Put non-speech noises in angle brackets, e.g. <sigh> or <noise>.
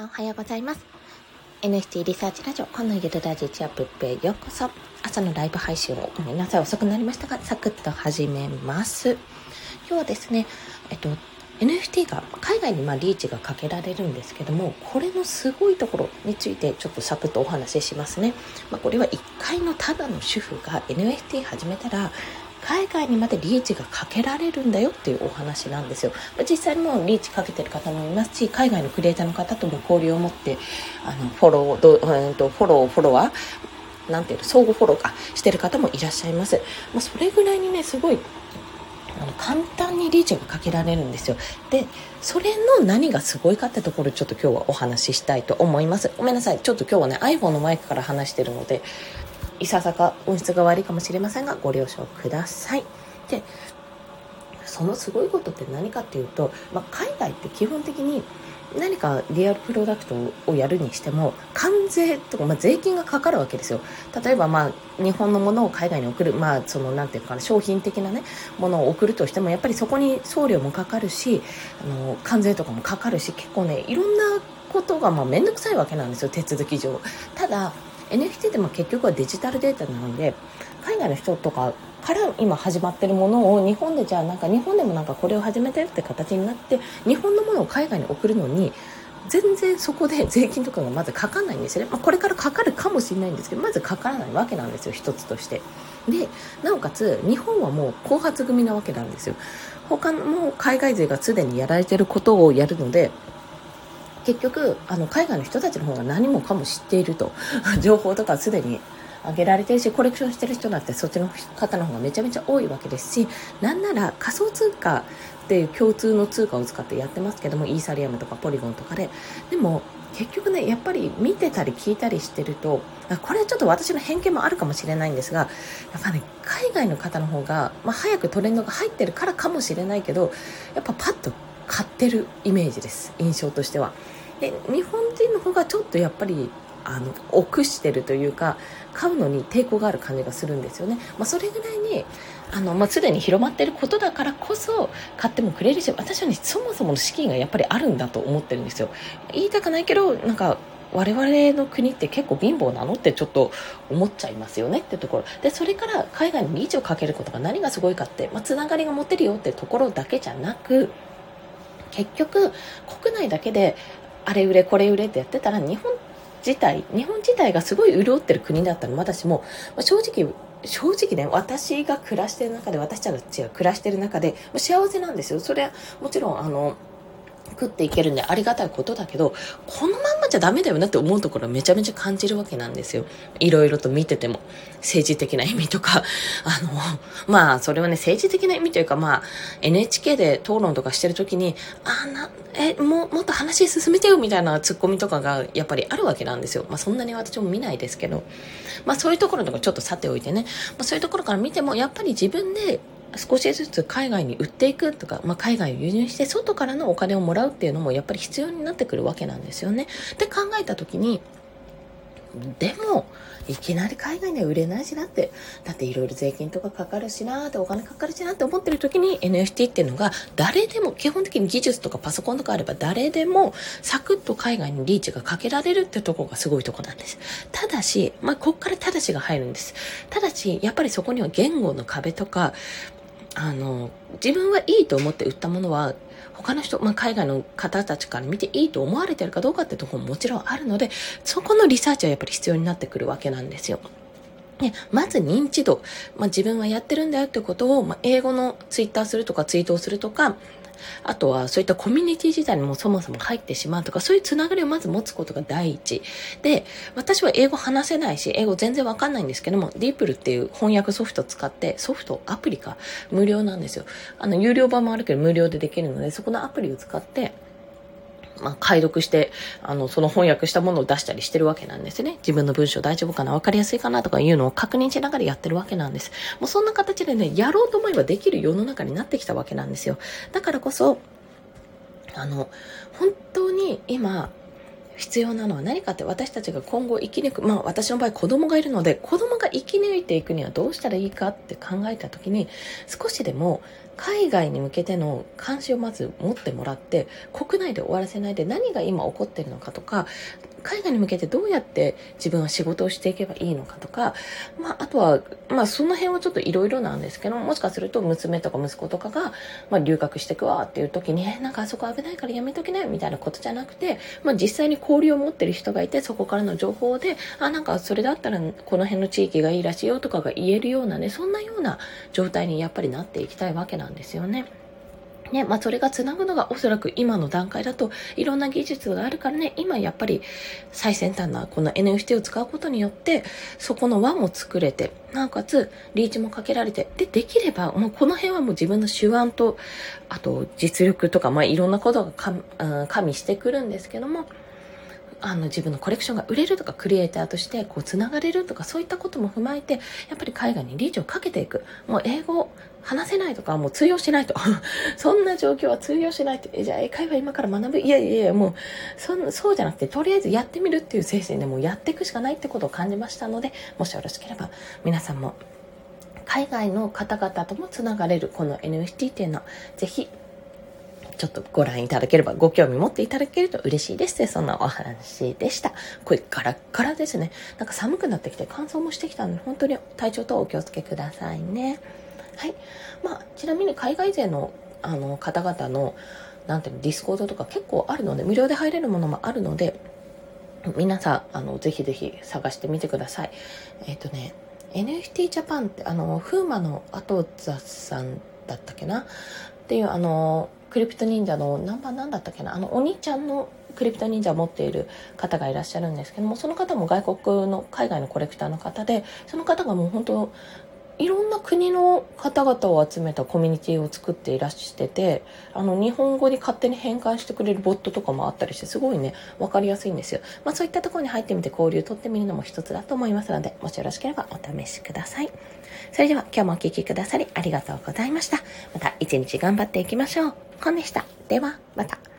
さんおはようございます。NFT リサーチラジオこのゆるラジチアップへようこそ。朝のライブ配信をごめんなさい。遅くなりましたがサクッと始めます。今日はですねえっと NFT が海外にまリーチがかけられるんですけどもこれのすごいところについてちょっとサクッとお話ししますね、まあ、これは1回のただの主婦が NFT 始めたら海外にまでリーチがかけられるんだよっていうお話なんですよ。実際にもうリーチかけてる方もいますし、海外のクリエイターの方とも交流を持って、あの、フォロー、どえー、とフォロー、フォロワー、なんていうの、相互フォローかしてる方もいらっしゃいます。まあ、それぐらいにね、すごいあの簡単にリーチがかけられるんですよ。で、それの何がすごいかってところちょっと今日はお話ししたいと思います。ごめんなさい。ちょっと今日はね、iPhone のマイクから話してるので、いささか音質が悪いかもしれませんがご了承ください。でそのすごいことって何かっていうと、まあ、海外って基本的に何かリアルプロダクトをやるにしても関税とか、まあ、税金がかかるわけですよ例えば、まあ、日本のものを海外に送る、まあ、そのなんていうかな商品的な、ね、ものを送るとしてもやっぱりそこに送料もかかるしあの関税とかもかかるし結構ねいろんなことがまあ面倒くさいわけなんですよ手続き上ただ NFT ってまあ結局はデジタルデータなので海外の人とかから今始まってるものを日本でじゃあなんか日本でもなんかこれを始めてるって形になって日本のものを海外に送るのに全然そこで <laughs> 税金とかがまずかかんないんですよね、まあ、これからかかるかもしれないんですけどまずかからないわけなんですよ。一つとして。でなおかつ日本はもう後発組なわけなんですよ。他の海外勢がすでにやられてることをやるので結局あの海外の人たちの方が何もかも知っていると <laughs> 情報とかすでに上げられてるしコレクションしてる人だってそっちの方の方がめちゃめちゃ多いわけですしなんなら仮想通貨っていう共通の通貨を使ってやってますけどもイーサリアムとかポリゴンとかででも結局ねやっぱり見てたり聞いたりしてるとこれはちょっと私の偏見もあるかもしれないんですがやっぱね海外の方の方が、まあ、早くトレンドが入ってるからかもしれないけどやっぱパッと買ってるイメージです印象としては。で日本人の方がちょっとやっぱりあの臆してるというか買うのに抵抗がある感じがするんですよね、まあ、それぐらいにあの、まあ、すでに広まってることだからこそ買ってもくれるし私はねそもそもの資金がやっぱりあるんだと思ってるんですよ。言いたくないけどなんか我々の国って結構貧乏なのってちょっと思っちゃいますよねってところ。でそれから海外にリーチをかけることが何がすごいかって、まあ、つながりが持てるよってところだけじゃなく結局国内だけであれ売れこれ売れってやってたら日本自体日本自体がすごい潤ってる国だったらまだしも、正直正直ね私が暮らしてる中で私たちが暮らしてる中で幸せなんですよ。それはもちろんあの食っていけるんでありがたいことだけど、このまんまじゃダメだよなって思うところめちゃめちゃ感じるわけなんですよ。いろいろと見てても。政治的な意味とか、<laughs> あの、まあ、それはね、政治的な意味というか、まあ、NHK で討論とかしてるときに、あ、な、え、も、もっと話進めてよみたいなツッコミとかがやっぱりあるわけなんですよ。まあ、そんなに私も見ないですけど。まあ、そういうところとかちょっとさておいてね、まあ、そういうところから見ても、やっぱり自分で少しずつ海外に売っていくとか、まあ、海外を輸入して外からのお金をもらうっていうのもやっぱり必要になってくるわけなんですよね。で考えた時にでもいきなり海外には売れないしなってだっていろいろ税金とかかかるしなってお金かかるしなって思ってる時に NFT っていうのが誰でも基本的に技術とかパソコンとかあれば誰でもサクッと海外にリーチがかけられるってとこがすごいとこなんですただしまあこっからただしが入るんですただしやっぱりそこには言語の壁とかあの自分はいいと思って売ったものは他の人、まあ、海外の方たちから見ていいと思われてるかどうかってところももちろんあるのでそこのリサーチはやっぱり必要になってくるわけなんですよ。ね、まず認知度、まあ、自分はやってるんだよってことを、まあ、英語のツイッターするとかツイートをするとかあとはそういったコミュニティ自体にもそもそも入ってしまうとか、そういうつながりをまず持つことが第一。で、私は英語話せないし、英語全然わかんないんですけども、ディープルっていう翻訳ソフトを使って、ソフト、アプリか、無料なんですよ。あの、有料版もあるけど無料でできるので、そこのアプリを使って、まあ、解読して、あの、その翻訳したものを出したりしてるわけなんですね。自分の文章大丈夫かな？わかりやすいかなとかいうのを確認しながらやってるわけなんです。もうそんな形でね、やろうと思えばできる世の中になってきたわけなんですよ。だからこそ、あの、本当に今、必要なのは何かって私たちが今後生き抜く、まあ私の場合子供がいるので子供が生き抜いていくにはどうしたらいいかって考えた時に少しでも海外に向けての関心をまず持ってもらって国内で終わらせないで何が今起こっているのかとか海外に向けてどうやって自分は仕事をしていけばいいのかとか、まあ、あとは、まあ、その辺はちょっといろいろなんですけどもしかすると娘とか息子とかが、まあ、留学していくわっていう時に、なんかあそこ危ないからやめときなよみたいなことじゃなくて、まあ、実際に交流を持ってる人がいて、そこからの情報で、あ、なんかそれだったらこの辺の地域がいいらしいよとかが言えるようなね、そんなような状態にやっぱりなっていきたいわけなんですよね。ね、まあ、それがつなぐのがおそらく今の段階だといろんな技術があるからね、今やっぱり最先端なこの NFT を使うことによって、そこの輪も作れて、なおかつリーチもかけられて、で、できればもうこの辺はもう自分の手腕と、あと実力とか、まあ、いろんなことが加味してくるんですけども、あの自分のコレクションが売れるとかクリエイターとしてこうつながれるとかそういったことも踏まえてやっぱり海外にリーチをかけていく。もう英語話せないとかもう通用しないと。<laughs> そんな状況は通用しないってじゃあ英会話今から学ぶ？いやいやいやもうそそうじゃなくてとりあえずやってみるっていう精神でもうやっていくしかないってことを感じましたのでもしよろしければ皆さんも海外の方々ともつながれるこの NFT っていうのはぜひちょっとご覧いただければ、ご興味持っていただけると嬉しいですそんなお話でした。これガラッガラですね。なんか寒くなってきて乾燥もしてきたので、本当に体調とかお気をつけくださいね。はい。まあ、ちなみに海外勢のあの方々の、なんていうの、 Discord とか結構あるので、無料で入れるものもあるので、皆さん、あの、ぜひぜひ探してみてください。えっ、ー、とね、NFT ジャパンって、あの、風魔の後座さんだったっけな？っていう、あの、 CryptoNinja のナンバー何だったっけなあのお兄ちゃんのクリプト忍者を持っている方がいらっしゃるんですけどもその方も外国の海外のコレクターの方でその方がもう本当いろんな国の方々を集めたコミュニティを作っていらしててあの日本語に勝手に変換してくれるボットとかもあったりしてすごいね分かりやすいんですよ、まあ、そういったところに入ってみて交流取ってみるのも一つだと思いますのでもしよろしければお試しください。それでは今日もお聴きくださりありがとうございました。また一日頑張っていきましょう。コンでした。ではまた。